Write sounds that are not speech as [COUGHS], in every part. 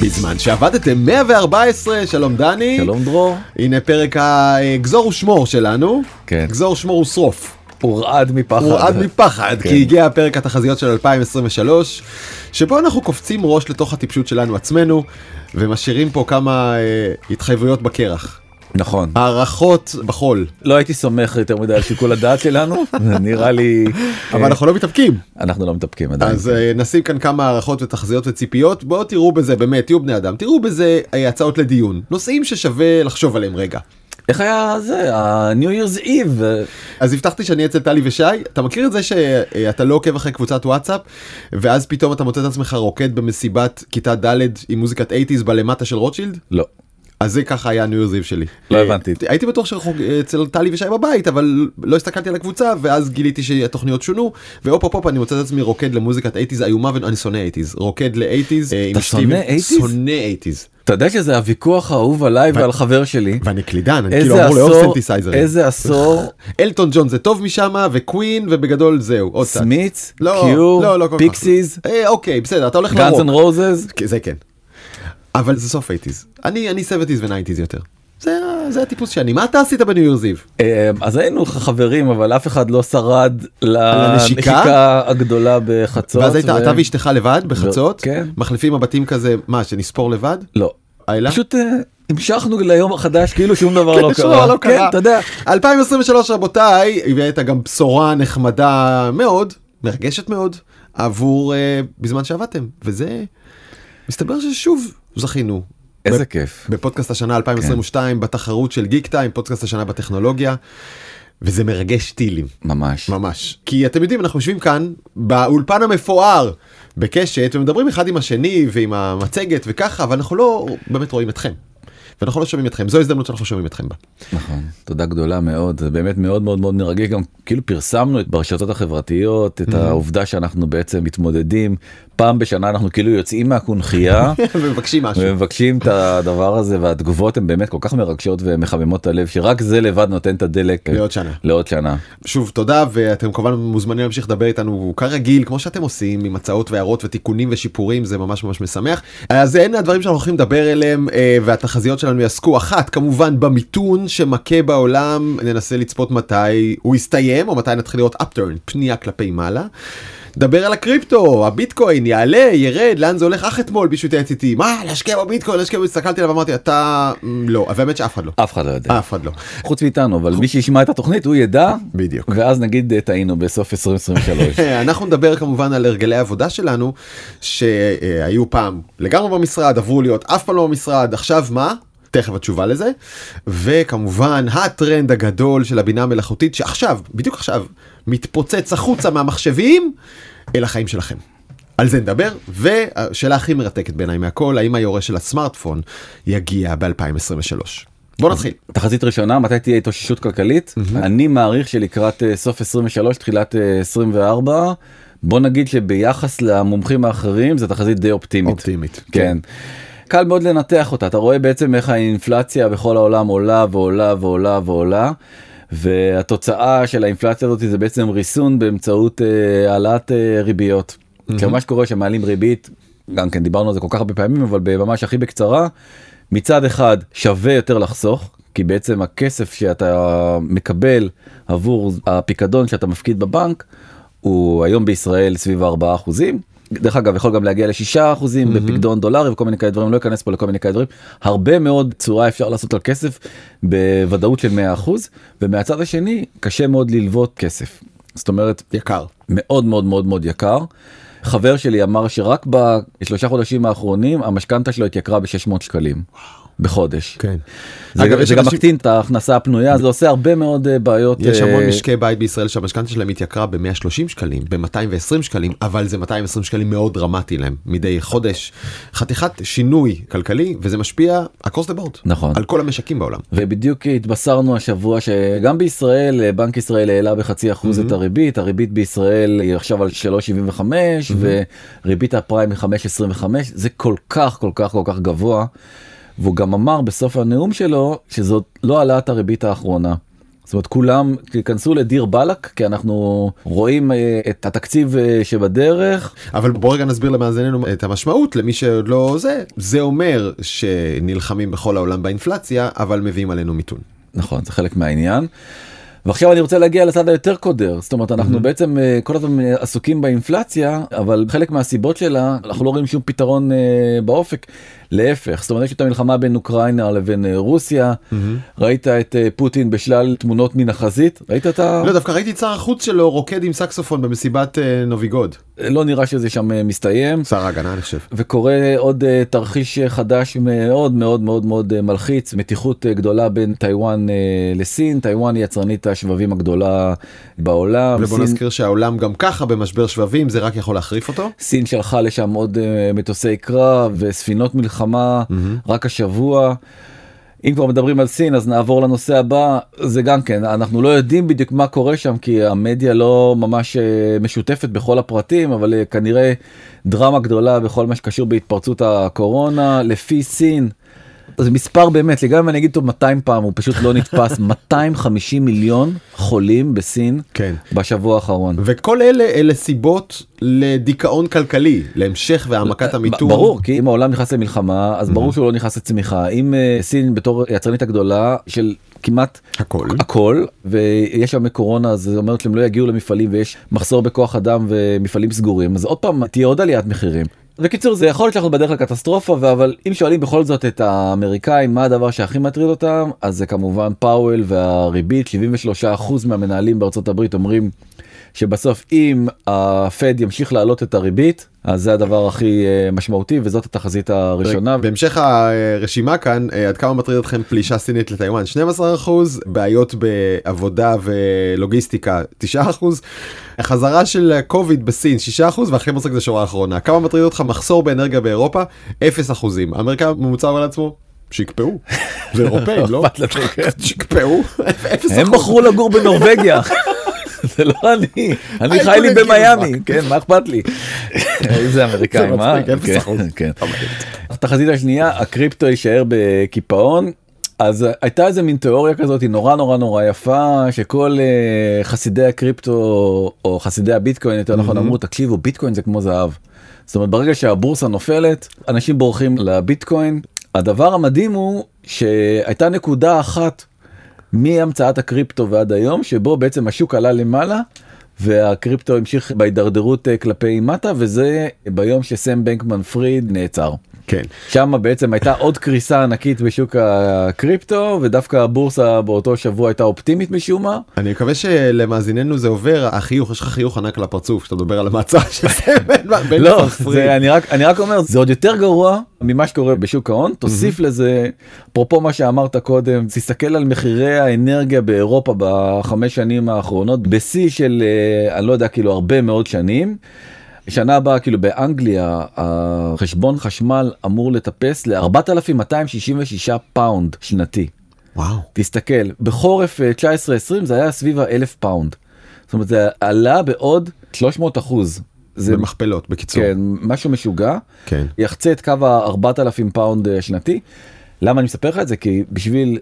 בזמן שעבדתם 114, שלום דני. שלום דרור. הנה פרק הגזור ושמור שלנו. כן. גזור ושמור ושרוף. הוא רעד מפחד. הוא רעד מפחד, כן. כי הגיע פרק התחזיות של 2023, שבו אנחנו קופצים ראש לתוך הטיפשות שלנו עצמנו, ומשאירים פה כמה אה, התחייבויות בקרח. נכון. הערכות בחול, לא הייתי סומך יותר מדי על שיקול הדעת שלנו, [LAUGHS] נראה לי... אבל אה, אנחנו לא מתאפקים. אנחנו לא מתאפקים עדיין. אז אה, נשים כאן כמה הערכות ותחזיות וציפיות, בואו תראו בזה, באמת, תהיו בני אדם, תראו בזה אה, הצעות לדיון, נושאים ששווה לחשוב עליהם רגע. איך היה זה, ה-New Year's Eve? אז הבטחתי שאני אצל טלי ושי, אתה מכיר את זה שאתה לא עוקב אחרי קבוצת וואטסאפ, ואז פתאום אתה מוצא את עצמך רוקד במסיבת כיתה ד' עם מוזיקת 80's בלמטה של רוטשילד? לא. אז זה ככה היה הניו ירזיב שלי. לא אה, הבנתי. הייתי בטוח שאצל טלי ושי בבית, אבל לא הסתכלתי על הקבוצה, ואז גיליתי שהתוכניות שונו, והופ הופ אני מוצא את עצמי רוקד למוזיקת 80's איומה, ואני שונא 80's, רוקד ל-80's. אה, אתה שונא ו- 80's? שונא 80's. אתה יודע שזה הוויכוח האהוב עליי ועל חבר שלי. ואני קלידן, אני כאילו אמור לאהוב עשור, סינתסייזרים. איזה עשור, [LAUGHS] אלטון ג'ון זה טוב משם, ו Queen, ובגדול זהו, עוד. Smiths, לא, Cure, לא, לא. Pixies, אה, אוקיי, בסדר, אתה הולך Guns לרוק. and Roses. כן, זה כן. אבל זה סוף 80's. אני, אני 70's ו-90's יותר. זה, זה הטיפוס שאני. מה אתה עשית ב New Year's Eve? אה, אז היינו חברים אבל אף אחד לא שרד לנשיקה? הגדולה בחצות. ואז היית ו- אתה ואשתך לבד בחצות? כן. מחליפים מבטים כזה, מה, שנספור לבד? לא. איילה? פשוט אה, המשכנו ליום החדש כאילו שום דבר לא כן, שום קרה. דבר לא כן, קרה. אתה יודע. 2023 רבותיי, הבאת גם בשורה נחמדה מאוד, מרגשת מאוד, עבור אה, בזמן שעבדתם, וזה, מסתבר ששוב זכינו. איזה כיף. בפודקאסט השנה 2022 בתחרות של גיק טיים, פודקאסט השנה בטכנולוגיה, וזה מרגש טילים. ממש. ממש. כי אתם יודעים, אנחנו יושבים כאן באולפן המפואר בקשת ומדברים אחד עם השני ועם המצגת וככה, אבל אנחנו לא באמת רואים אתכם. ואנחנו לא שומעים אתכם, זו הזדמנות שאנחנו שומעים אתכם בה. נכון. תודה גדולה מאוד. זה באמת מאוד מאוד מאוד מרגש. גם כאילו פרסמנו את ברשתות החברתיות את העובדה שאנחנו בעצם מתמודדים פעם בשנה אנחנו כאילו יוצאים מהקונכייה. [LAUGHS] ומבקשים משהו. ומבקשים את הדבר הזה והתגובות הן באמת כל כך מרגשות ומחממות את הלב שרק זה לבד נותן את הדלק לעוד שנה. לעוד שנה. שוב תודה ואתם כמובן מוזמנים להמשיך לדבר איתנו כרגיל כמו שאתם עושים עם הצעות והערות ותיקונים ושיפורים זה ממש ממש משמח. אז אלה הדברים שאנחנו הולכים לדבר אליהם אה, והתחזיות שלנו יעסקו אחת כמובן במיתון שמכה בעולם. ננסה לצפות מתי הוא יסתיים או מתי נתחיל לראות אפטרן פנייה כלפי מעלה. דבר על הקריפטו הביטקוין יעלה ירד לאן זה הולך? אך אתמול מישהו התייעץ איתי מה להשקיע בביטקוין להשקיע הסתכלתי עליו ואמרתי אתה "מ, לא. והאמת שאף אחד לא. אף אחד לא יודע. אף אחד לא. חוץ מאיתנו אבל מי שישמע את התוכנית הוא ידע. בדיוק. ואז נגיד אה, טעינו בסוף [LAUGHS] 2023. אנחנו נדבר כמובן על הרגלי העבודה שלנו שהיו פעם לגמרי במשרד עברו להיות אף פעם לא במשרד. עכשיו מה תכף התשובה לזה וכמובן הטרנד הגדול של הבינה המלאכותית שעכשיו בדיוק עכשיו מתפוצץ החוצה מהמחשבים אל החיים שלכם. על זה נדבר והשאלה הכי מרתקת בעיניי מהכל האם היורש של הסמארטפון יגיע ב-2023. בוא נתחיל. תחזית ראשונה מתי תהיה התאוששות כלכלית אני מעריך שלקראת אה, סוף 23 תחילת אה, 24 בוא נגיד שביחס למומחים האחרים זה תחזית די אופטימית. אופטימית. כן. קל מאוד לנתח אותה אתה רואה בעצם איך האינפלציה בכל העולם עולה ועולה ועולה ועולה. והתוצאה של האינפלציה הזאת זה בעצם ריסון באמצעות אה, העלאת אה, ריביות. כי מה שקורה שמעלים ריבית גם כן דיברנו על זה כל כך הרבה פעמים אבל ממש הכי בקצרה מצד אחד שווה יותר לחסוך כי בעצם הכסף שאתה מקבל עבור הפיקדון שאתה מפקיד בבנק הוא היום בישראל סביב 4 אחוזים. דרך אגב יכול גם להגיע לשישה אחוזים בפקדון דולרי וכל מיני כאלה דברים לא אכנס פה לכל מיני כאלה דברים הרבה מאוד צורה אפשר לעשות על כסף בוודאות של 100 אחוז ומהצד השני קשה מאוד ללוות כסף זאת אומרת יקר. מאוד מאוד מאוד מאוד יקר. חבר שלי אמר שרק בשלושה חודשים האחרונים המשכנתה שלו התייקרה ב-600 שקלים בחודש. כן. זה, אגב, זה גם אנשים- מקטין את ההכנסה הפנויה זה עושה הרבה מאוד אה, בעיות. יש אה, המון משקי בית בישראל שהמשכנתה שלהם התייקרה ב-130 שקלים, ב-220 שקלים, אבל זה 220 שקלים מאוד דרמטי להם מדי חודש. חתיכת שינוי כלכלי, וזה משפיע across the board. נכון. על כל המשקים בעולם. ובדיוק התבשרנו השבוע שגם בישראל אה, בנק ישראל העלה בחצי אחוז את הריבית הריבית בישראל היא עכשיו על 3.75 וריבית הפריים היא 5.25 זה כל כך כל כך כל כך גבוה. והוא גם אמר בסוף הנאום שלו שזאת לא העלאת הריבית האחרונה. זאת אומרת כולם תיכנסו לדיר באלק כי אנחנו רואים אה, את התקציב אה, שבדרך. אבל בוא רגע נסביר למאזיננו את המשמעות למי שעוד לא זה זה אומר שנלחמים בכל העולם באינפלציה אבל מביאים עלינו מיתון. נכון זה חלק מהעניין. ועכשיו אני רוצה להגיע לצד היותר קודר זאת אומרת אנחנו mm-hmm. בעצם אה, כל הזמן עסוקים באינפלציה אבל חלק מהסיבות שלה אנחנו לא רואים שום פתרון באופק להפך זאת אומרת יש את המלחמה בין אוקראינה לבין אה, רוסיה mm-hmm. ראית את אה, פוטין בשלל תמונות מן החזית ראית את ה... לא דווקא ראיתי את שר החוץ שלו רוקד עם סקסופון במסיבת אה, נוביגוד. לא נראה שזה שם מסתיים. שר ההגנה אני חושב. וקורה עוד תרחיש חדש מאוד מאוד מאוד מאוד מלחיץ מתיחות גדולה בין טיוואן לסין טיוואן היא יצרנית השבבים הגדולה בעולם. ובוא סין... נזכיר שהעולם גם ככה במשבר שבבים זה רק יכול להחריף אותו. סין שלחה לשם עוד מטוסי קרב וספינות מלחמה. מלחמה mm-hmm. רק השבוע. אם כבר מדברים על סין אז נעבור לנושא הבא זה גם כן אנחנו לא יודעים בדיוק מה קורה שם כי המדיה לא ממש אה, משותפת בכל הפרטים אבל אה, כנראה דרמה גדולה בכל מה שקשור בהתפרצות הקורונה לפי סין זה מספר באמת גם אם אני אגיד אותו 200 פעם הוא פשוט לא נתפס. [LAUGHS] 250 מיליון חולים בסין כן. בשבוע האחרון. וכל אלה אלה סיבות לדיכאון כלכלי להמשך והעמקת המיתון. ברור כי אם העולם נכנס למלחמה אז ברור שהוא לא נכנס לצמיחה. אם אה, סין בתור יצרנית הגדולה של כמעט הכל. הכל ויש שם קורונה אז זה אומר שהם לא יגיעו למפעלים ויש מחסור בכוח אדם ומפעלים סגורים אז עוד פעם תהיה עוד עליית מחירים בקיצור זה יכול להיות שאנחנו בדרך לקטסטרופה אבל אם שואלים בכל זאת את האמריקאים מה הדבר שהכי מטריד אותם אז זה כמובן פאוול והריבית 73% מהמנהלים בארצות הברית אומרים שבסוף אם הפד ימשיך להעלות את הריבית אז זה הדבר הכי אה, משמעותי וזאת התחזית הראשונה. בהמשך הרשימה כאן אה, עד כמה מטריד אתכם פלישה סינית לטיוואן? 12 בעיות בעבודה ולוגיסטיקה 9 החזרה של קוביד בסין 6 והכי מצחיק זה שורה אחרונה. כמה מטריד אותך? מחסור באנרגיה באירופה 0 אחוזים. אמריקה ממוצע על עצמו שיקפאו. זה אירופאים [LAUGHS] לא שיקפאו. [LAUGHS] הם בחרו לגור בנורבגיה. [LAUGHS] [LAUGHS] זה לא אני, אני חי לי במיאמי, כן, מה אכפת לי? [LAUGHS] איזה אמריקאים, אה? כן, [LAUGHS] כן. התחזית השנייה, הקריפטו יישאר בקיפאון. אז הייתה איזה מין תיאוריה כזאת נורא נורא נורא יפה שכל uh, חסידי הקריפטו או חסידי הביטקוין יותר נכון אמרו תקשיבו ביטקוין זה כמו זהב. זאת אומרת ברגע שהבורסה נופלת אנשים בורחים לביטקוין. הדבר המדהים הוא שהייתה נקודה אחת מהמצאת הקריפטו ועד היום שבו בעצם השוק עלה למעלה והקריפטו המשיך בהידרדרות אה, כלפי מטה וזה ביום שסם בנקמן פריד נעצר. כן. שם בעצם הייתה עוד קריסה ענקית בשוק הקריפטו ודווקא הבורסה באותו שבוע הייתה אופטימית משום מה. אני מקווה שלמאזיננו זה עובר החיוך יש לך חיוך ענק על הפרצוף כשאתה מדבר על המצע של סם לא, זה, אני, רק, אני רק אומר זה עוד יותר גרוע ממה שקורה בשוק ההון תוסיף לזה אפרופו מה שאמרת קודם תסתכל על מחירי האנרגיה באירופה בחמש שנים האחרונות בשיא של אה, אני לא יודע כאילו הרבה מאוד שנים. שנה הבאה כאילו באנגליה החשבון חשמל אמור לטפס ל-4266 פאונד שנתי. וואו. תסתכל בחורף 19-20 אה, זה היה סביב האלף פאונד. זאת אומרת זה עלה בעוד 300 אחוז. זה מכפלות בקיצור. כן, משהו משוגע. כן. יחצה את קו ה-4,000 פאונד אה, שנתי. למה אני מספר לך את זה? כי בשביל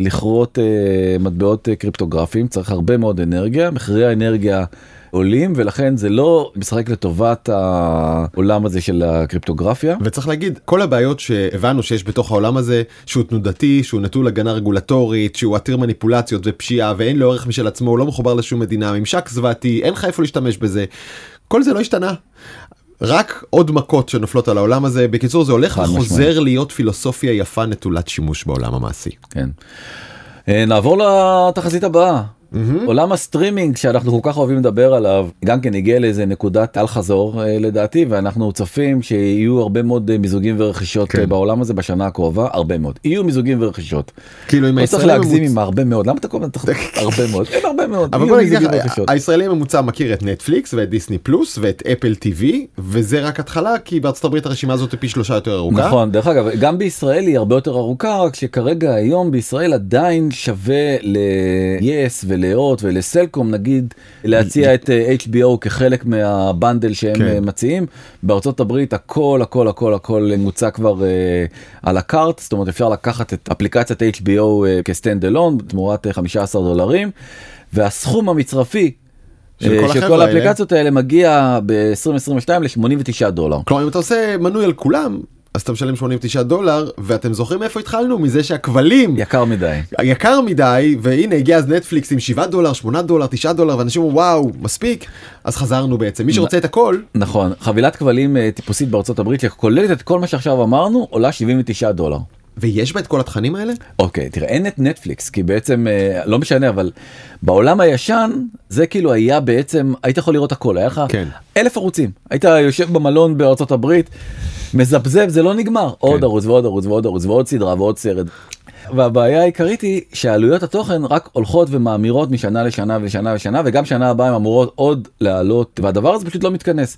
לכרות uh, מטבעות uh, קריפטוגרפיים צריך הרבה מאוד אנרגיה, מחירי האנרגיה עולים ולכן זה לא משחק לטובת העולם הזה של הקריפטוגרפיה. וצריך להגיד כל הבעיות שהבנו שיש בתוך העולם הזה שהוא תנודתי שהוא נטול הגנה רגולטורית שהוא עתיר מניפולציות ופשיעה ואין לו ערך משל עצמו הוא לא מחובר לשום מדינה ממשק זוועתי אין לך איפה להשתמש בזה כל זה לא השתנה. רק עוד מכות שנופלות על העולם הזה בקיצור זה הולך וחוזר להיות פילוסופיה יפה נטולת שימוש בעולם המעשי. כן. אה, נעבור לתחזית הבאה. Mm-hmm. עולם הסטרימינג שאנחנו כל כך אוהבים לדבר עליו גם כן הגיע לאיזה נקודת אל חזור אה, לדעתי ואנחנו צופים שיהיו הרבה מאוד אה, מיזוגים ורכישות כן. בעולם הזה בשנה הקרובה הרבה מאוד יהיו מיזוגים ורכישות. כאילו אם לא צריך להגזים עם הרבה מאוד למה אתה קורא [LAUGHS] הרבה מאוד אין הרבה מאוד. אבל בוא נגיד הישראלי הממוצע מכיר את נטפליקס ואת דיסני פלוס ואת Apple TV וזה רק התחלה כי בארצות הברית הרשימה הזאת פי שלושה יותר ארוכה. נכון דרך אגב גם בישראל היא הרבה יותר ארוכה רק שכרגע היום בישראל עדיין שווה ל-yes ולהוט ולסלקום נגיד להציע את אה, HBO כחלק מה bundle שהם כן. אה, מציעים. בארצות הברית הכל הכל הכל הכל מוצע כבר אה, a la carte, זאת אומרת אפשר לקחת את אפליקציית HBO אה, כ stand alone תמורת אה, 15 דולרים, והסכום המצרפי של כל של החבר'ה כל האלה. האפליקציות האלה מגיע ב-2022 ל-89 דולר. כלומר אם אתה עושה מנוי על כולם אז אתה משלם 89 דולר ואתם זוכרים איפה התחלנו מזה שהכבלים יקר מדי. יקר מדי והנה הגיע אז נטפליקס עם 7 דולר 8 דולר 9 דולר ואנשים אומרים וואו מספיק אז חזרנו בעצם מי שרוצה את הכל נכון, חבילת כבלים אה, טיפוסית בארצות הברית שכוללת את כל מה שעכשיו אמרנו עולה 79 דולר. ויש בה את כל התכנים האלה אוקיי, תראה, אין את נטפליקס, כי בעצם, אה, לא משנה, אבל בעולם הישן, זה כאילו היה בעצם, היית יכול לראות הכל, היה לך כן. אלף ערוצים. היית יושב במלון בארצות הברית, מזבזב, זה לא נגמר. עוד ערוץ ועוד ערוץ ועוד ערוץ ועוד סדרה ועוד סרט. והבעיה העיקרית היא שעלויות התוכן רק הולכות ומאמירות משנה לשנה ושנה ושנה וגם שנה הבאה הן אמורות עוד לעלות והדבר הזה פשוט לא מתכנס.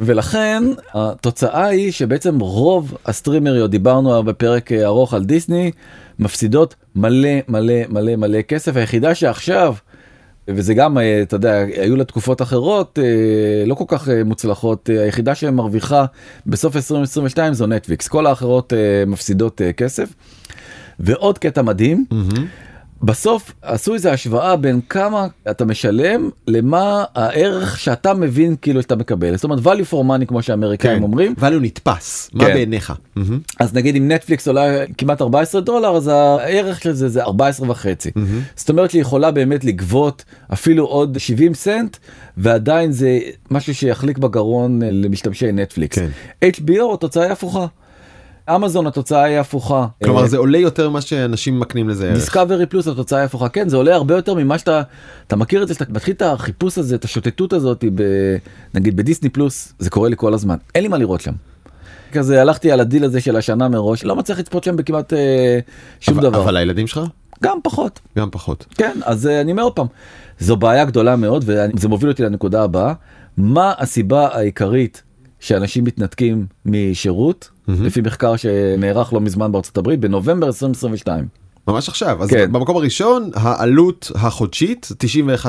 ולכן התוצאה היא שבעצם רוב הסטרימריות דיברנו בפרק ארוך על דיסני מפסידות מלא מלא מלא מלא כסף היחידה שעכשיו. וזה גם אה, אתה יודע היו לה תקופות אחרות אה, לא כל כך אה, מוצלחות. היחידה שמרוויחה בסוף 2022 זו נטפליקס. כל האחרות מפסידות כסף. ועוד קטע מדהים בסוף עשו איזה השוואה בין כמה אתה משלם למה הערך שאתה מבין כאילו שאתה מקבל זאת אומרת value for money כמו שהאמריקאים כן. אומרים הוא נתפס מה כן. בעיניך מהמם. אז נגיד אם נטפליקס עולה כמעט 14 דולר אז הערך של זה זה 14 וחצי זאת אומרת שהיא יכולה באמת לגבות אפילו עוד 70 סנט ועדיין זה משהו שיחליק בגרון למשתמשי נטפליקס כן. HBO התוצאה היא הפוכה. אמזון התוצאה היא הפוכה. כלומר אה, זה עולה יותר ממה שאנשים מקנים לזה ערך. דיסקאברי פלוס התוצאה היא הפוכה כן זה עולה הרבה יותר ממה שאתה אתה מכיר את זה שאתה מתחיל את החיפוש הזה את השוטטות הזאת ב, נגיד בדיסני פלוס זה קורה לי כל הזמן אין לי מה לראות שם. כזה הלכתי על הדיל הזה של השנה מראש לא מצליח לצפות שם בכמעט אה, שום אבל- דבר אבל הילדים שלך גם פחות גם פחות. כן אז אה, אני אומר עוד פעם זו בעיה גדולה מאוד וזה מוביל אותי לנקודה הבאה מה הסיבה העיקרית שאנשים מתנתקים משירות לפי מחקר שנערך לא מזמן בארצות הברית בנובמבר 2022. ממש עכשיו אז כן. במקום הראשון העלות החודשית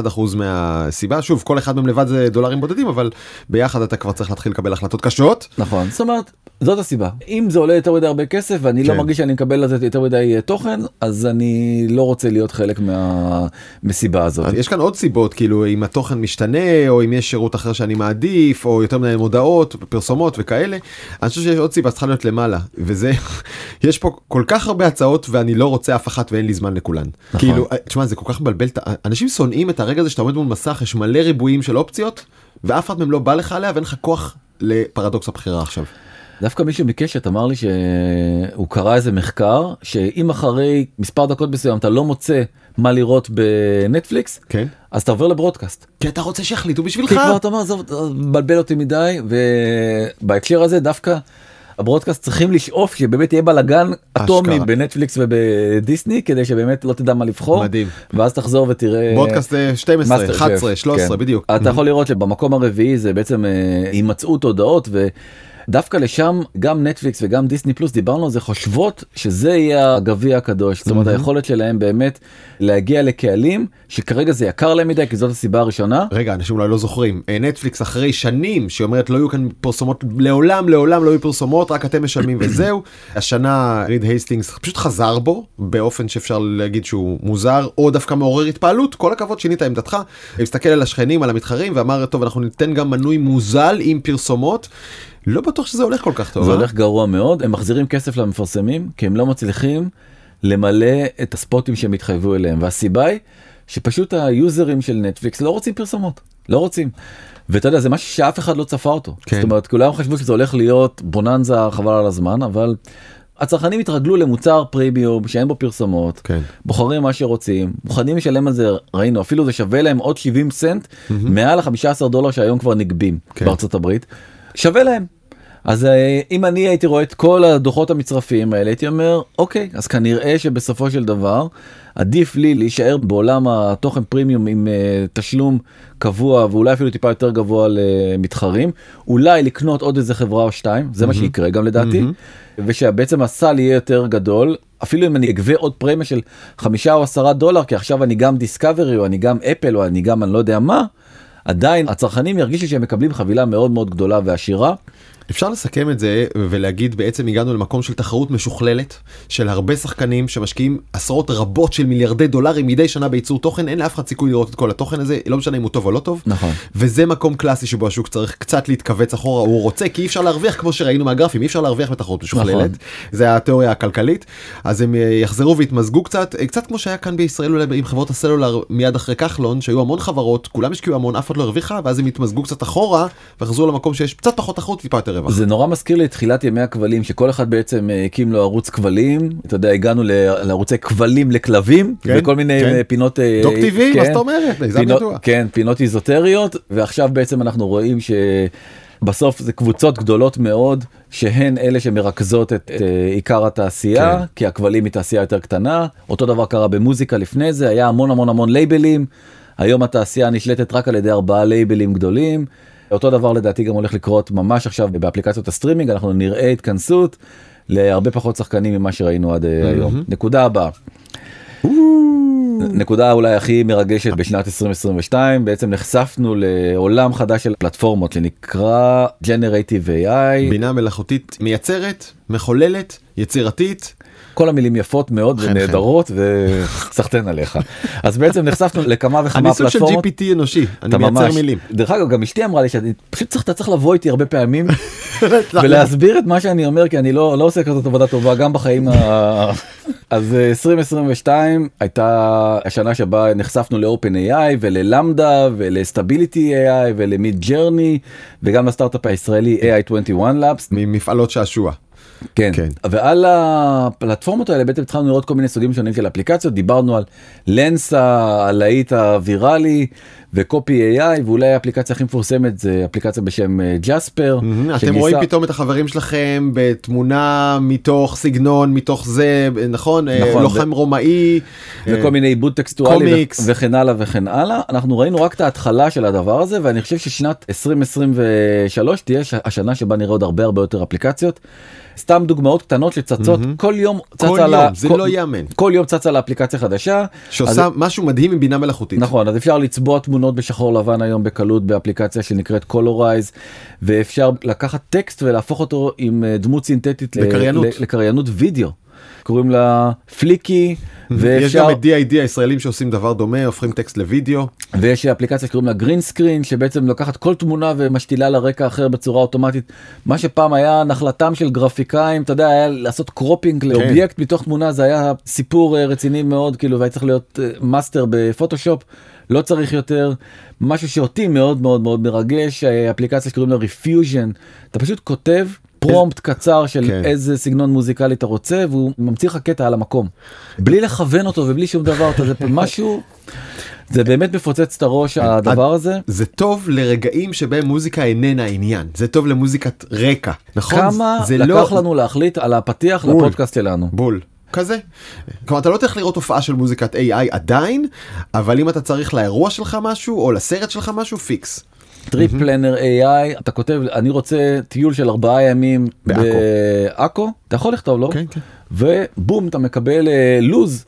91% מהסיבה שוב כל אחד מהם לבד זה דולרים בודדים אבל ביחד אתה כבר צריך להתחיל לקבל החלטות קשות. נכון זאת אומרת זאת הסיבה אם זה עולה יותר מדי הרבה כסף ואני לא כן. מרגיש שאני מקבל על זה יותר מדי אה, תוכן אז אני לא רוצה להיות חלק מהמסיבה הזאת. יש כאן עוד סיבות כאילו אם התוכן משתנה או אם יש שירות אחר שאני מעדיף או יותר מדי מודעות פרסומות וכאלה. אני חושב שיש עוד סיבה צריכה להיות למעלה וזה [LAUGHS] יש פה כל כך הרבה הצעות ואני לא רוצה אף אחת ואין לי זמן לכולן. נכון. כאילו תשמע זה כל כך מבלבל אנשים שונאים את הרגע הזה שאתה עומד מול מסך יש מלא ריבועים של אופציות ואף אחד מהם לא בא לך עליה ואין לך כוח לפרדוקס הבחירה עכשיו. דווקא מישהו מקשת אמר לי שהוא קרא איזה מחקר שאם אחרי מספר דקות מסוים אתה לא מוצא מה לראות בנטפליקס כן. אז אתה עובר לברודקאסט. כי אתה רוצה שיחליטו בשבילך. כי כבר אתה אומר "עזוב, זה מבלבל אותי מדי ובהקשר הזה דווקא הברודקאסט צריכים לשאוף שבאמת יהיה בלאגן אטומי. בנטפליקס ובדיסני כדי שבאמת לא תדע מה לבחור מדהים. ואז תחזור ותראה ב broadcast אה, 12 מאסטר 11 שף, 13 כן. בדיוק. אתה יכול לראות שבמקום הרביעי זה בעצם אה, הימצאות הודעות ודווקא לשם גם נטפליקס וגם דיסני פלוס דיברנו על זה חושבות שזה יהיה הגביע הקדוש. זאת אומרת היכולת שלהם באמת להגיע לקהלים שכרגע זה יקר להם מדי כי זאת הסיבה הראשונה. רגע אנשים אולי לא זוכרים. אה, נטפליקס אחרי שנים שאומרת לא יהיו כאן פרסומות לעולם לעולם לא יהיו פרסומות רק אתם משלמים [COUGHS] וזהו. השנה ריד הייסטינגס פשוט חזר בו באופן שאפשר להגיד שהוא מוזר או דווקא מעורר התפעלות. כל הכבוד שינית עמדתך. הסתכל על השכנים על המתחרים ואמר טוב אנחנו ניתן גם מנוי מוזל עם פרסומות. לא בטוח שזה הולך כל כך טוב. זה אה? הולך גרוע מאוד הם מחזירים כסף למפרסמים כי הם לא מצליחים למלא את הספוטים שהם התחייבו אליהם והסיבה היא שפשוט היוזרים של נטפליקס לא רוצים פרסומות לא רוצים. ואתה יודע זה משהו שאף אחד לא צפה אותו כן. זאת אומרת כולם חשבו שזה הולך להיות בוננזה חבל על הזמן אבל הצרכנים התרגלו למוצר פרימיום שאין בו פרסומות כן. בוחרים מה שרוצים מוכנים לשלם על זה ראינו אפילו זה שווה להם עוד 70 סנט מעל ה-15 דולר שהיום כבר נגבים כן. בארצות הברית שווה להם. אז אה, אם אני הייתי רואה את כל הדוחות המצרפיים האלה הייתי אומר אוקיי אז כנראה שבסופו של דבר עדיף לי להישאר בעולם התוכן פרימיום עם uh, תשלום קבוע ואולי אפילו טיפה יותר גבוה למתחרים אולי לקנות עוד איזה חברה או שתיים זה מה שיקרה גם לדעתי ושבעצם הסל יהיה יותר גדול אפילו אם אני אגבה עוד פרמיה של חמישה או עשרה דולר כי עכשיו אני גם דיסקאברי או אני גם אפל או אני גם אני לא יודע מה. עדיין הצרכנים ירגישו שהם מקבלים חבילה מאוד מאוד גדולה ועשירה. אפשר לסכם את זה ולהגיד בעצם הגענו למקום של תחרות משוכללת של הרבה שחקנים שמשקיעים עשרות רבות של מיליארדי דולרים מדי שנה בייצור תוכן אין לאף אחד סיכוי לראות את כל התוכן הזה לא משנה אם הוא טוב או לא טוב. נכון. וזה מקום קלאסי שבו השוק צריך קצת להתכווץ אחורה הוא רוצה כי אי אפשר להרוויח כמו שראינו מהגרפים אי אפשר להרוויח בתחרות משוכללת. נכון. זה התיאוריה הכלכלית. אז הם אה, יחזרו ויתמזגו קצת אה, קצת כמו שהיה כאן בישראל אולי עם חברות הסלולר מיד אחרי כחלון שהיו המון חברות כולם השקיעו המון אף אחד לא הרוויחה ואז הם התמזגו קצת אחורה וחזרו למקום שיש קצת פחות תחרות טיפה יותר רווח. זה נורא מזכיר לי את תחילת ימי הכבלים שכל אחד בעצם אה, הקים לו ערוץ כבלים אתה יודע הגענו לערוצי כבלים לכלבים כן, וכל מיני כן. אה, פינות אה, דוק טבעי כן, מה זאת אומרת פינות. כן פינות איזוטריות ועכשיו בעצם אנחנו רואים שבסוף זה קבוצות גדולות מאוד שהן אלה שמרכזות את אה, עיקר התעשייה כן. כי הכבלים היא תעשייה יותר קטנה אותו דבר קרה במוזיקה לפני זה היה המון המון המון לייבלים היום התעשייה נשלטת רק על ידי ארבעה לייבלים גדולים. אותו דבר לדעתי גם הולך לקרות ממש עכשיו באפליקציות הסטרימינג אנחנו נראה התכנסות להרבה פחות שחקנים ממה שראינו עד אה, היום. נקודה הבאה. נקודה אולי הכי מרגשת בשנת 2022 בעצם נחשפנו לעולם חדש של פלטפורמות שנקרא Generative AI בינה מלאכותית מייצרת מחוללת יצירתית כל המילים יפות מאוד ונהדרות וסחטיין עליך אז בעצם נחשפנו לכמה וכמה אני סוג של פלטפורמות. GPT אנושי אני מייצר מילים. דרך אגב גם אשתי אמרה לי שאני פשוט צריך לבוא איתי הרבה פעמים [LAUGHS] ולהסביר את מה שאני אומר כי אני לא לא עושה כזאת עבודה טובה גם בחיים. [LAUGHS] אז אה, 2022 הייתה השנה שבה נחשפנו לאופן AI וללמדה ולסטביליטי AI ולמיד ג'רני וגם לסטארט-אפ הישראלי AI21 Labs ממפעלות שעשוע. כן. כן. ועל הפלטפורמות האלה בעצם התחלנו לראות כל מיני סוגים שונים של אפליקציות דיברנו על לנסה הלהיט הוויראלי וקופי AI ואולי האפליקציה הכי מפורסמת זה אפליקציה בשם ג'ספר. אתם שגייסה- רואים פתאום את החברים שלכם בתמונה מתוך סגנון מתוך זה נכון אה, נכון, לוחם רומאי וכל אה, מיני עיבוד טקסטואלי קומיקס. ו- וכן הלאה וכן הלאה אנחנו ראינו רק את ההתחלה של הדבר הזה ואני חושב ששנת 2023 תהיה השנה שבה נראה עוד הרבה הרבה יותר אפליקציות. סתם דוגמאות קטנות שצצות כל יום צצה כל לה- יום זה כל- לא ייאמן כל יום צצה לאפליקציה חדשה. שעושה משהו מדהים עם בינה מלאכותית. נכון אז אפשר לצבוע תמונות בשחור לבן היום בקלות באפליקציה שנקראת Colorize ואפשר לקחת טקסט ולהפוך אותו עם אה, דמות סינתטית לקריינות. ל- לקריינות וידאו. קוראים לה Fliki יש ואפשר גם את D-ID הישראלים שעושים דבר דומה הופכים טקסט לוידאו. ויש אפליקציה שקוראים לה Green Screen שבעצם לוקחת כל תמונה ומשתילה לה רקע אחר בצורה אוטומטית. מה שפעם היה נחלתם של גרפיקאים אתה יודע היה לעשות cropping לאובייקט מתוך תמונה זה היה סיפור אה, רציני מאוד כאילו והיה צריך להיות אה, master בפוטושופ לא צריך יותר. משהו שאותי מאוד מאוד מאוד מרגש אה, אפליקציה שקוראים לה Riffusion אתה פשוט כותב prompt קצר של כן. איזה סגנון מוזיקלי אתה רוצה והוא ממציא לך קטע על המקום בלי לכוון אותו ובלי שום דבר אתה זה [LAUGHS] משהו זה באמת מפוצץ את הראש הדבר הזה זה טוב לרגעים שבהם מוזיקה איננה עניין זה טוב למוזיקת רקע נכון כמה זה לקח לא לנו להחליט על הפתיח בול. לפודקאסט שלנו בול כזה. כלומר אתה לא צריך לראות הופעה של מוזיקת AI עדיין אבל אם אתה צריך לאירוע שלך משהו או לסרט שלך משהו פיקס. Trip Planner AI אתה כותב אני רוצה טיול של ארבעה ימים בעכו. אתה יכול לכתוב לו כן, כן. ובום אתה מקבל אה, לוז.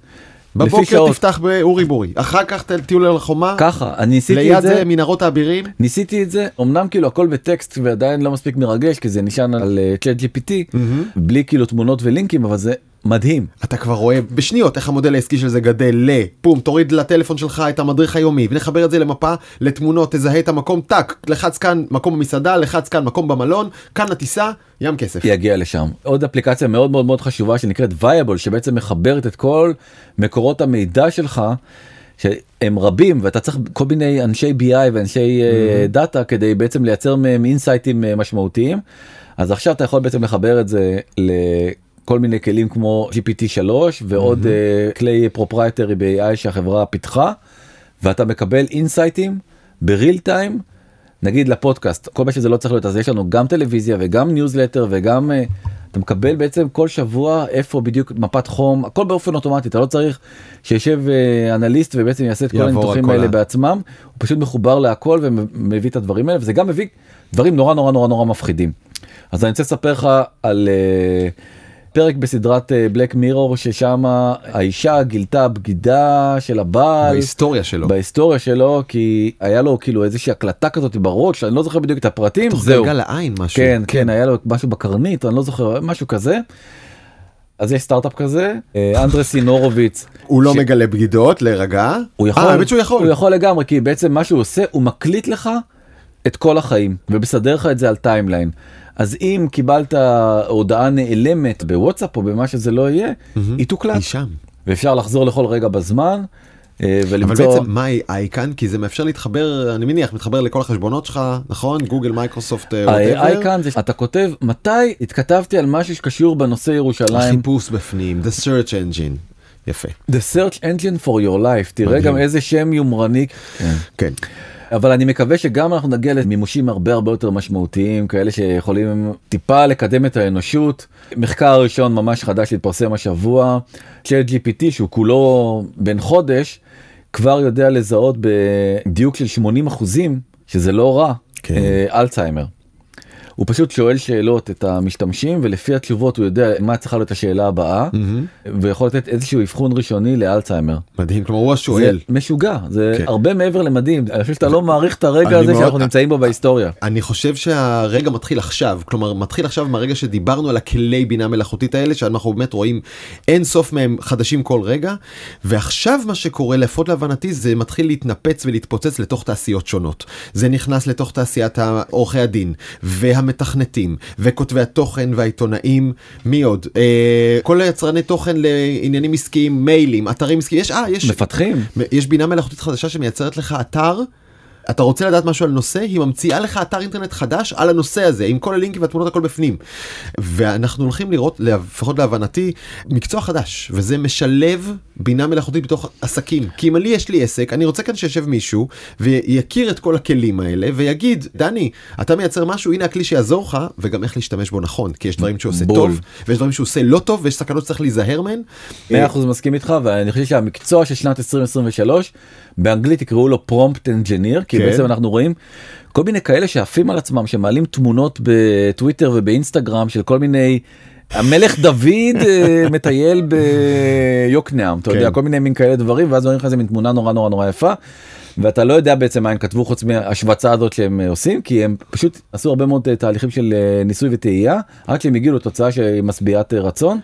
בבוקר. תפתח באורי בורי. אחר כך טיול על החומה. ככה אני ניסיתי ליד את זה. זה מנהרות האבירים. ניסיתי את זה. אמנם כאילו הכל בטקסט ועדיין לא מספיק מרגש כי זה נשען על צ'אט gpt בלי כאילו תמונות ולינקים אבל זה מדהים אתה כבר רואה בשניות איך המודל העסקי של זה גדל לפום תוריד לטלפון שלך את המדריך היומי ונחבר את זה למפה לתמונות תזהה את המקום טאק לחץ כאן מקום במסעדה לחץ כאן מקום במלון כאן הטיסה ים כסף. יגיע לשם עוד אפליקציה מאוד מאוד מאוד חשובה שנקראת Viable שבעצם מחברת את כל מקורות המידע שלך. שהם רבים ואתה צריך כל מיני אנשי BI ואנשי אה, דאטה כדי בעצם לייצר מהם אינסייטים אה, משמעותיים. אז עכשיו אתה יכול בעצם לחבר את זה לכל מיני כלים כמו gpt 3 ועוד אה, כלי proprietary ב-AI שהחברה פיתחה ואתה מקבל אינסייטים ב real time נגיד לפודקאסט כל מה שזה לא צריך להיות אז יש לנו גם טלוויזיה וגם ניוזלטר וגם אה, אתה מקבל בעצם כל שבוע איפה בדיוק מפת חום הכל באופן אוטומטי אתה לא צריך שישב אה, אנליסט ובעצם יעשה את כל הניתוחים האלה בעצמם הוא פשוט מחובר להכל ומביא את הדברים האלה וזה גם מביא דברים נורא נורא נורא נורא מפחידים. אז אני רוצה לספר לך על פרק בסדרת Black Mirror ששם האישה גילתה בגידה של הבעל. בהיסטוריה שלו. בהיסטוריה שלו כי היה לו כאילו איזושהי הקלטה כזאת בראש אני לא זוכר בדיוק את הפרטים תוך זהו. גלגל העין משהו. כן כן היה לו משהו בקרנית אני לא זוכר משהו כזה. אז יש סטארט-אפ כזה אה, Andreessen Horowitz הוא לא מגלה בגידות להירגע. הוא יכול, אה, האמת שהוא יכול. הוא יכול לגמרי, כי בעצם מה שהוא עושה, הוא מקליט לך את כל החיים, ומסדר לך את זה על timeline. אז אם קיבלת הודעה נעלמת בוואטסאפ או במה שזה לא יהיה, היא תוקלט, היא שם. ואפשר לחזור לכל רגע בזמן, אה, אבל ולמצוא... בעצם מה אייקן? כי זה מאפשר להתחבר אני מניח מתחבר לכל החשבונות שלך נכון? גוגל מייקרוסופט אה, whatever. האייקן זה אתה כותב מתי התכתבתי על משהו שקשור בנושא ירושלים. החיפוש בפנים the search engine. יפה. The search engine for your life. תראה. גם איזה שם יומרני. כן אבל אני מקווה שגם אנחנו נגיע למימושים הרבה הרבה יותר משמעותיים כאלה שיכולים טיפה לקדם את האנושות. מחקר ראשון ממש חדש שהתפרסם השבוע, צ'אט GPT שהוא כולו בן חודש, כבר יודע לזהות בדיוק של 80 אחוזים, שזה לא רע, כן. אה, אלצהיימר. הוא פשוט שואל שאלות את המשתמשים ולפי התשובות הוא יודע מה צריכה להיות השאלה הבאה ויכול לתת איזשהו אבחון ראשוני לאלצהיימר. מדהים כלומר הוא השואל. זה משוגע זה כן. הרבה מעבר למדהים. אני חושב שאתה לא מעריך את הרגע הזה מאוד- שאנחנו נמצאים בו בהיסטוריה. אני חושב שהרגע מתחיל עכשיו. כלומר מתחיל עכשיו מהרגע שדיברנו על הכלי בינה מלאכותית האלה שאנחנו באמת רואים אין סוף מהם חדשים כל רגע. ועכשיו מה שקורה לפחות להבנתי זה מתחיל להתנפץ ולהתפוצץ לתוך תעשיות שונות. זה נכנס לתוך תעשיית עורכי הדין והמתכנתים וכותבי התוכן והעיתונאים מי עוד אה, כל היצרני תוכן לעניינים עסקיים מיילים אתרים עסקיים יש אה יש מפתחים יש בינה מלאכותית חדשה שמייצרת לך אתר. אתה רוצה לדעת משהו על נושא היא ממציאה לך אתר אינטרנט חדש על הנושא הזה עם כל הלינקים והתמונות הכל בפנים. ואנחנו הולכים לראות לפחות להבנתי מקצוע חדש וזה משלב בינה מלאכותית בתוך עסקים כי אם לי יש לי עסק אני רוצה כאן שישב מישהו ויכיר את כל הכלים האלה ויגיד דני אתה מייצר משהו הנה הכלי שיעזור לך וגם איך להשתמש בו נכון כי יש דברים שהוא עושה בול. טוב ויש דברים שהוא עושה לא טוב ויש סכנות שצריך להיזהר מהן. 100% מסכים איתך ואני חושב שהמקצוע של שנת 2023 באנגלית יקראו לו prompt engineer כי כן. בעצם אנחנו רואים כל מיני כאלה שעפים על עצמם שמעלים תמונות בטוויטר ובאינסטגרם של כל מיני. המלך דוד אה, [LAUGHS] מטייל ביוקנעם אתה יודע כן. כל מיני מין כאלה דברים ואז אומרים לך איזה מין תמונה נורא נורא נורא יפה. ואתה לא יודע בעצם מה הם כתבו חוץ מההשבצה הזאת שהם אה, עושים כי הם פשוט עשו הרבה מאוד אה, תהליכים של אה, ניסוי וטעייה עד שהם הגיעו לתוצאה שהיא משביעת רצון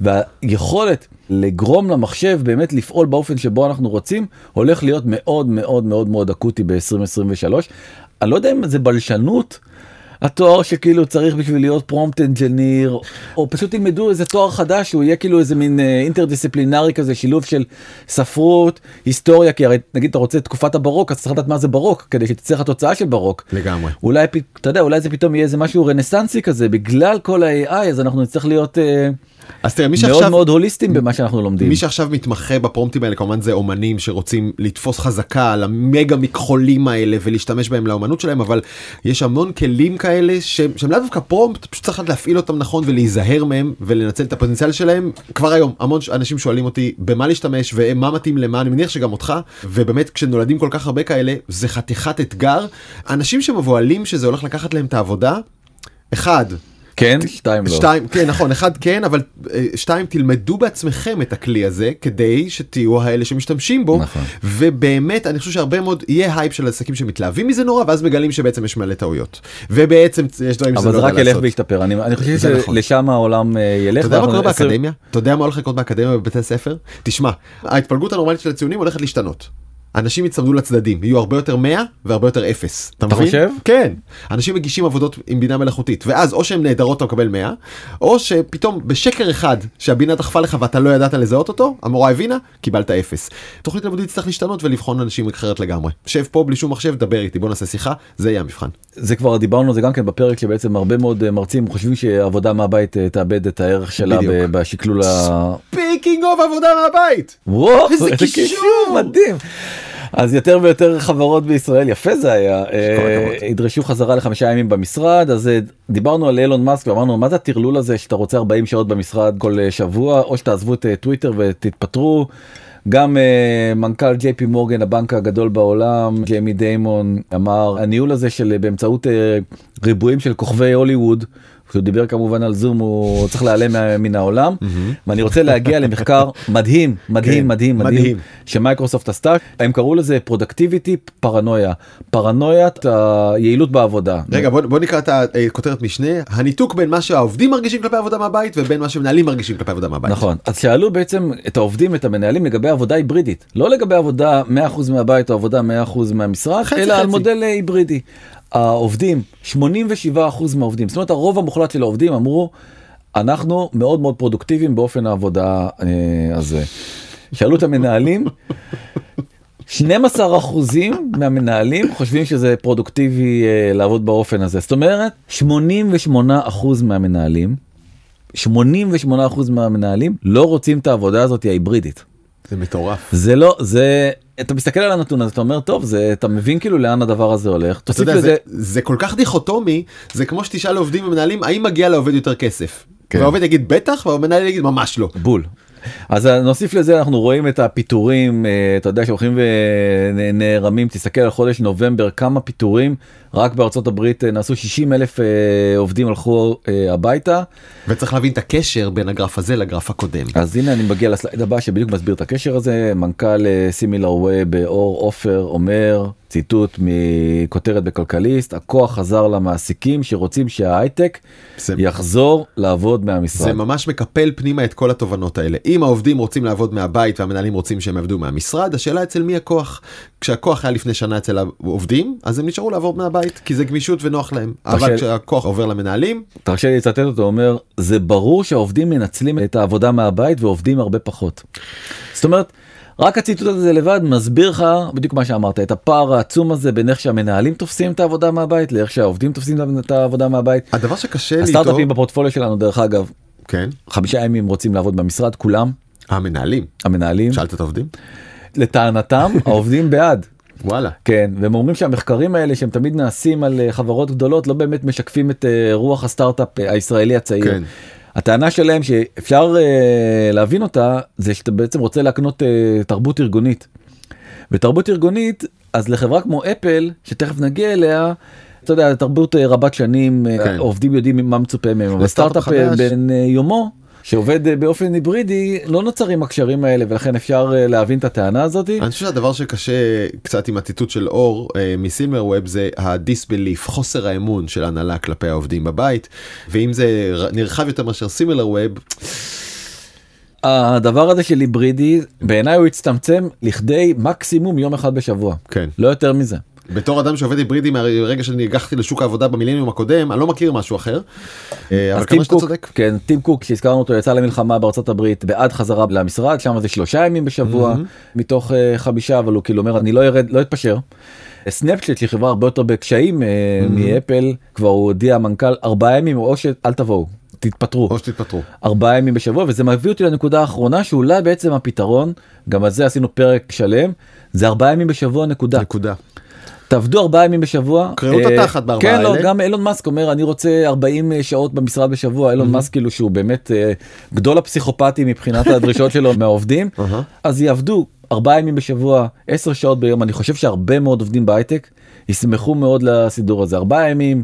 והיכולת לגרום למחשב באמת לפעול באופן שבו אנחנו רוצים הולך להיות מאוד מאוד מאוד מאוד אקוטי ב-2023. אני לא יודע אם זה בלשנות. התואר שכאילו צריך בשביל להיות פרומפט אנג'יניר או פשוט ילמדו איזה תואר חדש שהוא יהיה כאילו איזה מין אה, אינטרדיסציפלינרי כזה שילוב של ספרות היסטוריה כי הרי נגיד אתה רוצה את תקופת הברוק אז צריך לדעת מה זה ברוק כדי שתצא לך תוצאה של ברוק לגמרי. אולי אתה יודע אולי זה פתאום יהיה איזה משהו רנסנסי כזה בגלל כל ה-AI אז אנחנו נצטרך להיות אה, אז תראה מי מאוד שעכשיו מאוד הוליסטים במה שאנחנו לומדים. מי שעכשיו מתמחה בפרומפטים האלה כמובן זה אומנים שרוצים לתפוס חזקה על המגה מכחולים האלה ולהשתמש בהם לאומנות שלהם אבל יש המון כלים כאלה שהם, שהם לאו דווקא prompt פשוט צריך להפעיל אותם נכון ולהיזהר מהם ולנצל את הפוטנציאל שלהם כבר היום המון אנשים שואלים אותי במה להשתמש ומה מתאים למה אני מניח שגם אותך ובאמת כשנולדים כל כך הרבה כאלה זה חתיכת אתגר אנשים שמבוהלים שזה הולך לקחת להם את העבודה. אחד כן? שתיים לא. שתיים, כן נכון, אחד כן, אבל אה, שתיים, תלמדו בעצמכם את הכלי הזה כדי שתהיו האלה שמשתמשים בו, נכון. ובאמת אני חושב שהרבה מאוד יהיה הייפ של עסקים שמתלהבים מזה נורא, ואז מגלים שבעצם יש מלא טעויות, ובעצם יש דברים שזה אבל לא זה יודע רק ילך לעשות. וישתפר אני אני חושב זה נכון. שלשם העולם אה, ילך. אתה יודע מה קורה באקדמיה? אתה יודע מה הולך לקרות באקדמיה בבתי ספר? תשמע, ההתפלגות הנורמלית של הציונים הולכת להשתנות. אנשים יצמדו לצדדים, יהיו הרבה יותר 100 והרבה יותר 0. אתה אתה מבין? חושב? כן. אנשים מגישים עבודות עם בינה מלאכותית, ואז או שהן נהדרות אתה מקבל 100, או שפתאום בשקר אחד שהבינה דחפה לך ואתה לא ידעת לזהות אותו, המורה הבינה, קיבלת 0. תוכנית לימודית תצטרך להשתנות ולבחון אנשים אחרת לגמרי. שב פה בלי שום מחשב, דבר איתי, בוא נעשה שיחה, זה יהיה המבחן. זה כבר דיברנו על זה גם כן בפרק שבעצם הרבה מאוד אה, מרצים חושבים שעבודה מהבית אה, תאבד את הערך שלה בדיוק. בשקלול ה... speaking of עבודה מהבית! וואו, איזה קישור! מדהים. אז יותר ויותר חברות בישראל יפה זה היה אה. ידרשו חזרה לחמישה ימים במשרד אז אה, דיברנו על אילון מאסק ואמרנו מה זה הטרלול הזה שאתה רוצה 40 שעות במשרד כל אה, שבוע או שתעזבו את טוויטר ותתפטרו. גם uh, מנכ"ל ג'יי פי מורגן הבנק הגדול בעולם ג'יימי דיימון אמר הניהול הזה של באמצעות uh, ריבועים של כוכבי הוליווד כשהוא דיבר כמובן על זום הוא צריך להיעלם מן העולם ואני רוצה להגיע למחקר מדהים מדהים כן, מדהים מדהים. שמייקרוסופט עשתה הם קראו לזה productivity paranoia פרנויית היעילות בעבודה. רגע בוא, נקרא את הכותרת משנה הניתוק בין מה שהעובדים מרגישים כלפי עבודה מהבית ובין מה שמנהלים מרגישים כלפי עבודה מהבית. נכון אז שאלו בעצם את העובדים את המנהלים לגבי עבודה היברידית לא לגבי עבודה 100% מהבית או עבודה 100% מהמשרד אלא על. מודל אה, היברידי. העובדים 87% מהעובדים זאת אומרת הרוב המוחלט של העובדים אמרו אנחנו מאוד מאוד פרודוקטיביים באופן העבודה אה, הזה. שאלו את המנהלים 12 אחוזים מהמנהלים חושבים שזה פרודוקטיבי אה, לעבוד באופן הזה זאת אומרת 88 אחוז מהמנהלים 88 אחוז מהמנהלים לא רוצים את העבודה הזאת ההיברידית. זה מטורף. זה לא זה אתה מסתכל על הנתון הזה אתה אומר טוב זה אתה מבין כאילו לאן הדבר הזה הולך אתה יודע, לזה זה, זה כל כך דיכוטומי זה כמו שתשאל לעובדים ומנהלים האם מגיע לעובד יותר כסף. כן. והעובד יגיד בטח והמנהל יגיד ממש לא. בול. אז נוסיף לזה אנחנו רואים את הפיטורים אה, אתה יודע שהולכים ונערמים תסתכל על חודש נובמבר כמה פיטורים רק בארצות הברית אה, נעשו 60 אלף אה, עובדים הלכו אה, הביתה וצריך להבין את הקשר בין הגרף הזה לגרף הקודם. אז הנה אני מגיע לסלייד הבא שבדיוק מסביר את הקשר הזה מנכ"ל סימילר ווב אור עופר אומר ציטוט מכותרת בכלכליסט הכוח חזר למעסיקים שרוצים שההייטק זה- יחזור לעבוד מהמשרד. זה ממש מקפל פנימה את כל התובנות האלה. אם העובדים רוצים לעבוד מהבית והמנהלים רוצים שהם יעבדו מהמשרד, השאלה אצל מי הכוח. כשהכוח היה לפני שנה אצל העובדים, אז הם נשארו לעבוד מהבית, כי זה גמישות ונוח להם. אבל כשהכוח עובר למנהלים, תרשה לי לצטט אותו אומר זה ברור שהעובדים מנצלים את העבודה מהבית ועובדים הרבה פחות. זאת אומרת רק הציטוט הזה לבד מסביר לך בדיוק מה שאמרת את הפער העצום הזה בין איך שהמנהלים תופסים את העבודה מהבית לאיך שהעובדים תופסים את העבודה מהבית. הדבר שקשה לי איתו, הסטארט-אפים בפורטפוליו שלנו דרך אגב כן, חמישה ימים רוצים לעבוד במשרד כולם המנהלים. המנהלים שאלת את העובדים? לטענתם [LAUGHS] העובדים בעד. וואלה. כן והם אומרים שהמחקרים האלה שהם תמיד נעשים על אה, חברות גדולות לא באמת משקפים את אה, רוח הסטארט-אפ אה, הישראלי הצעיר. כן. הטענה שלהם שאפשר להבין אותה זה שאתה בעצם רוצה להקנות תרבות ארגונית. ותרבות ארגונית אז לחברה כמו אפל שתכף נגיע אליה. אתה יודע תרבות רבת שנים כן. עובדים יודעים מה מצופה מהם אבל סטארט-אפ. בן יומו שעובד אה, באופן היברידי לא נוצרים הקשרים האלה ולכן אפשר אה, להבין את הטענה הזאתי. אני חושב שהדבר שקשה קצת עם הציטוט של אור אה, מסילמר ווב זה הדיסבליף חוסר האמון של הנהלה כלפי העובדים בבית ואם זה נרחב יותר מאשר סימילר ווב הדבר הזה של היברידי בעיניי הוא הצטמצם לכדי מקסימום יום אחד בשבוע כן לא יותר מזה. בתור אדם שעובד היברידי מהרגע שהגחתי לשוק העבודה במילניום הקודם אני לא מכיר משהו אחר. אה, אבל כמה שאתה צודק. כן, טים קוק שהזכרנו אותו יצא למלחמה בארצות הברית בעד חזרה למשרד שם זה שלושה ימים בשבוע מתוך uh, חמישה אבל הוא כאילו אומר אני לא ירד לא אתפשר. סנאפצ'אט שהיא חברה הרבה יותר בקשיים uh, מאפל כבר הוא הודיע המנכ"ל ארבעה ימים או שאל תבואו תתפטרו או שתתפטרו. ארבעה ימים בשבוע וזה מביא אותי לנקודה האחרונה שאולי בעצם הפתרון גם על זה עשינו פרק שלם זה ארבעה ימים בשבוע נקודה. נקודה. תעבדו ארבעה ימים בשבוע. קראו את אה, התחת בארבעה כן, לא, האלה. גם אילון מאסק אומר אני רוצה 40 שעות במשרד בשבוע אילון מאסק כאילו שהוא באמת אה, גדול הפסיכופטים מבחינת הדרישות שלו [LAUGHS] מהעובדים אהה. אז יעבדו ארבעה ימים בשבוע 10 שעות ביום אני חושב שהרבה מאוד עובדים בהייטק ישמחו מאוד לסידור הזה ארבעה ימים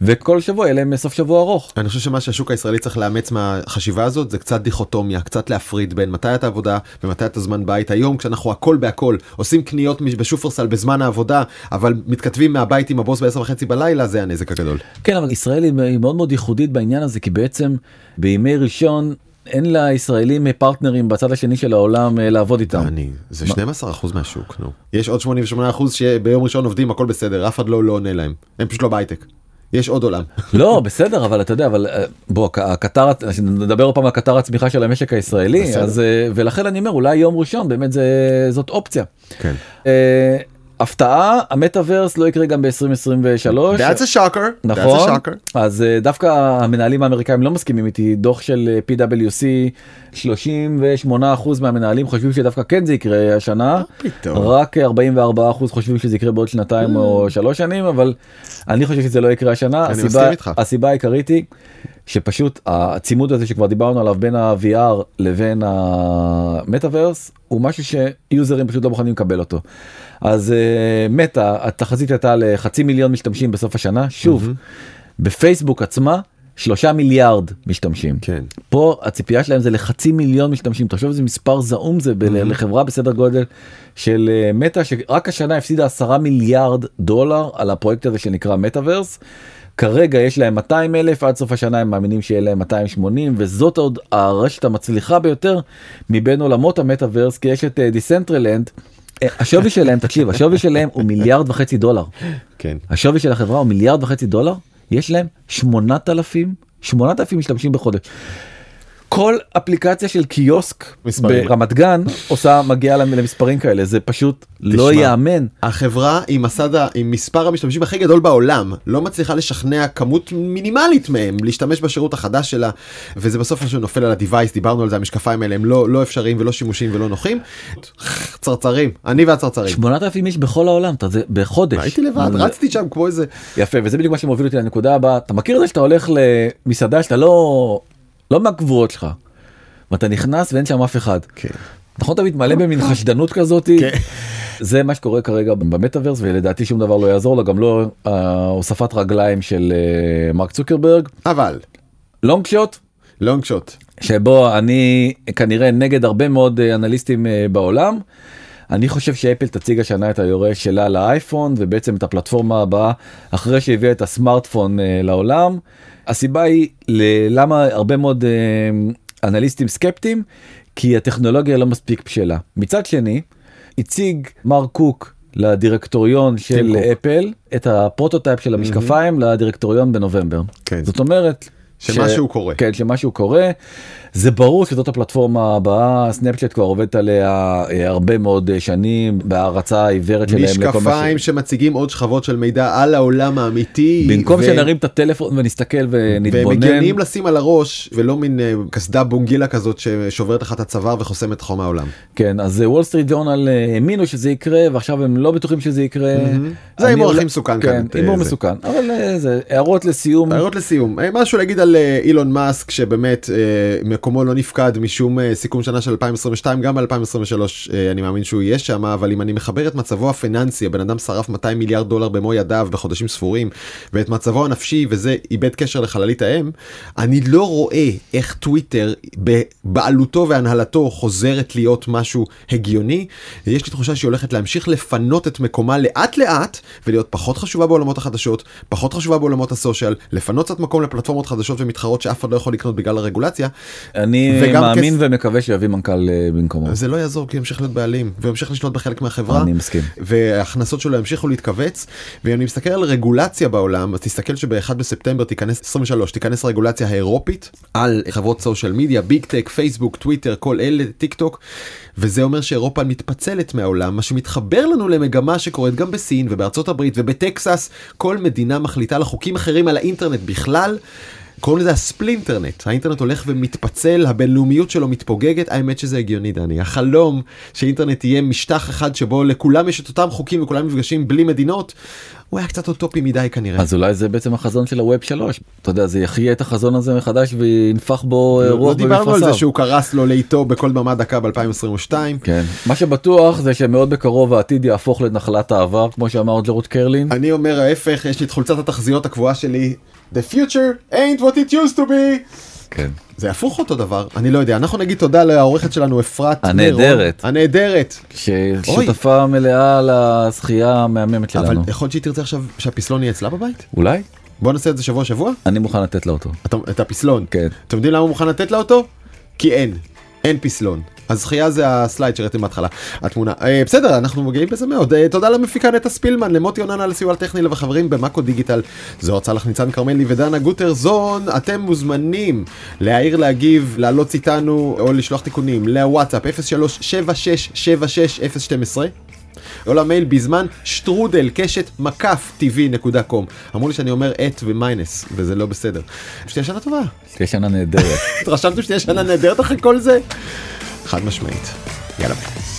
וכל שבוע יהיה להם סוף שבוע ארוך. אני חושב שמה שהשוק הישראלי צריך לאמץ מהחשיבה הזאת זה קצת דיכוטומיה קצת להפריד בין מתי את העבודה ומתי את הזמן בית היום כשאנחנו הכל בהכל עושים קניות בשופרסל בזמן העבודה אבל מתכתבים מהבית עם הבוס בעשר וחצי בלילה זה הנזק הגדול. כן אבל ישראל היא מאוד מאוד ייחודית בעניין הזה כי בעצם בימי ראשון אין לישראלים פרטנרים בצד השני של העולם אה, לעבוד איתם. אני זה 12 אחוז מהשוק נו יש עוד 88 אחוז שביום ראשון עובדים הכל בסדר אף אחד לא לא עונה להם הם פשוט לא בהייטק. יש עוד עולם. לא בסדר אבל אתה יודע אבל אה, בוא הקטר נדבר עוד פעם על קטר הצמיחה של המשק הישראלי. אז אה, ולכן אני אומר אולי יום ראשון באמת זה זאת אופציה. כן. אה, הפתעה המטאוורס לא יקרה גם ב-2023 That's a shocker. That's a נכון shocker. אז אה, דווקא המנהלים האמריקאים לא מסכימים איתי דוח של אה, PwC 38 אחוז מהמנהלים חושבים שדווקא כן זה יקרה השנה פתאום. רק 44 אחוז חושבים שזה יקרה בעוד שנתיים או שלוש שנים אבל אני חושב שזה לא יקרה השנה אני הסיבה מסכים איתך. הסיבה העיקרית היא שפשוט הצימוד הזה שכבר דיברנו עליו בין ה-VR לבין המטאוורס הוא משהו שיוזרים פשוט לא מוכנים לקבל אותו. אז uh, מטא התחזית הייתה לחצי מיליון משתמשים בסוף השנה שוב בפייסבוק עצמה שלושה מיליארד משתמשים. כן. פה הציפייה שלהם זה לחצי מיליון משתמשים תחשוב איזה מספר זעום זה ב- לחברה בסדר גודל של אה, מטא שרק השנה הפסידה עשרה מיליארד דולר על הפרויקט הזה שנקרא מטאוורס. כרגע יש להם 200 אלף עד סוף השנה הם מאמינים שיהיה להם 280 וזאת עוד הרשת המצליחה ביותר מבין עולמות המטאוורס כי יש את דיסנטרלנד. השווי שלהם תקשיב השווי שלהם הוא מיליארד וחצי דולר. כן. השווי של החברה הוא מיליארד וחצי דולר, יש להם 8,000, 8,000 משתמשים בחודש. כל אפליקציה של קיוסק מספרים. ברמת גן עושה מגיעה למ- למספרים כאלה זה פשוט לא תשמע, ייאמן. החברה עם מסד ה- עם מספר המשתמשים הכי גדול בעולם לא מצליחה לשכנע כמות מינימלית מהם להשתמש בשירות החדש שלה וזה בסוף משהו נופל על הדיווייס דיברנו על זה המשקפיים האלה הם לא לא אפשריים ולא שימושיים ולא נוחים. צרצרים אני והצרצרים. 8,000 איש בכל העולם אתה זה בחודש. הייתי לבד רצתי שם כמו איזה יפה וזה בדיוק מה שמוביל אותי לנקודה הבאה אתה מכיר את זה שאתה הולך למסעדה שאתה לא לא מהקבועות שלך. ואתה נכנס ואין שם אף אחד. כן. נכון אתה מתמלא במין חשדנות כזאת כן. זה מה שקורה כרגע במטאוורס ולדעתי שום דבר לא יעזור לו גם לא הוספת רגליים של אה, מרק צוקרברג אבל לונג שוט לונג שוט שבו אני כנראה נגד הרבה מאוד אה, אנליסטים אה, בעולם. אני חושב שאפל תציג השנה את היורש שלה לאייפון ובעצם את הפלטפורמה הבאה אחרי שהביאה את הסמארטפון אה, לעולם. הסיבה היא למה הרבה מאוד אה, אנליסטים סקפטיים כי הטכנולוגיה לא מספיק בשלה. מצד שני הציג מר קוק לדירקטוריון של קוק. אפל את ה prototype של המשקפיים לדירקטוריון בנובמבר. כן. זאת אומרת. שמשהו קורה. כן, שמשהו קורה. זה ברור שזאת הפלטפורמה הבאה, סנאפצ'אט כבר עובדת עליה אה, הרבה מאוד אה, שנים בהערצה העיוורת שלהם. לכל מה ש- משקפיים שמציגים עוד שכבות של מידע על העולם האמיתי. במקום ו- שנרים את הטלפון ונסתכל והם ונתבונן. מגיעים לשים על הראש ולא מין אה, קסדה בונגילה כזאת ששוברת לך את הצוואר וחוסמת חום העולם. כן, אז וול סטריט ג'ורנל האמינו שזה יקרה ועכשיו הם לא בטוחים שזה יקרה. זה אני ההימור אולי- הכי מסוכן כאן, כן, את, הימור זה. מסוכן. אבל זה הערות לסיום. הערות לסיום משהו להגיד על אילון מאסק שבאמת מקומו לא נפקד משום אה, סיכום שנה של 2022 גם ב2023 אני מאמין שהוא יהיה שם אבל אם אני מחבר את מצבו הפיננסי הבן אדם שרף 200 מיליארד דולר במו ידיו בחודשים ספורים ואת מצבו הנפשי וזה איבד קשר לחללית האם אני לא רואה איך טוויטר בבעלותו והנהלתו חוזרת להיות משהו הגיוני. יש לי תחושה שהיא הולכת להמשיך לפנות את מקומה לאט לאט ולהיות פחות חשובה בעולמות החדשות פחות חשובה בעולמות הסושיאל לפנות קצת מקום לפלטפורמות חדשות ומתחרות שאף אחד לא יכול לקנות בגלל הרגולציה אני מאמין כס- ומקווה שיביא מנכ"ל אה, במקומו. זה לא יעזור כי הוא ימשיך להיות בעלים וימשיך לשלוט בחלק מהחברה אני מסכים. וההכנסות שלו ימשיכו להתכווץ ואם אני מסתכל על רגולציה בעולם אז תסתכל שב-1 בספטמבר תיכנס 23 תיכנס רגולציה האירופית על חברות social media big tech פייסבוק טוויטר כל אלה טיק טוק וזה אומר שאירופה מתפצלת מהעולם מה שמתחבר לנו למגמה שקורית גם בסין ובארצות הברית ובטקסס כל מדינה מחליטה לחוקים אחרים על האינטרנט בכלל. קוראים לזה הספלינטרנט. האינטרנט הולך ומתפצל הבינלאומיות שלו מתפוגגת. האמת שזה הגיוני דני. החלום שאינטרנט יהיה משטח אחד שבו לכולם יש את אותם חוקים וכולם נפגשים בלי מדינות הוא היה קצת אוטופי מדי כנראה. אז אולי זה בעצם החזון של הווב 3 אתה יודע זה יחיה את החזון הזה מחדש וינפח בו אה, לא רוח דיברנו על זה. שהוא קרס לו לאיתו בכל במה דקה ב-2022. כן מה שבטוח זה שמאוד בקרוב העתיד יהפוך לנחלת העבר כמו שאמר ג'רוט קרלין. אני אומר ההפך יש לי את חולצת התחזיות הקבועה שלי The future ain't what it used to be. כן. זה הפוך אותו דבר אני לא יודע אנחנו נגיד תודה לעורכת שלנו אפרת הנהדרת. מירון. הנהדרת ששותפה מלאה לזכייה המהממת אבל שלנו. יכול להיות שהיא תרצה עכשיו שהפסלון יהיה אצלה בבית אולי בוא נעשה את זה שבוע שבוע אני מוכן לתת לה אותו. את הפסלון כן. אתם יודעים למה הוא מוכן לתת לה אותו? כי אין אין פסלון. הזכייה זה הסלייד שראיתם בהתחלה התמונה אה, בסדר אנחנו מגיעים בזה מאוד אה, תודה למפיקה נטע ספילמן למוטי אוננה על הסיוע הטכני ולחברים במאקו דיגיטל זוהר צלח ניצן כרמלי ודנה גוטרזון אתם מוזמנים להעיר להגיב לעלות איתנו או לשלוח תיקונים לוואטסאפ 03-7676-012 או למייל בזמן שטרודל קשת מקף טבעי נקודה com אמרו לי שאני אומר at ו minus וזה לא בסדר. שתהיה שנה טובה. תהיה שנה נהדרת. [LAUGHS] התרשמתם שתהיה שנה נהדרת אחרי כל זה? חד משמעית. יאללה ביי.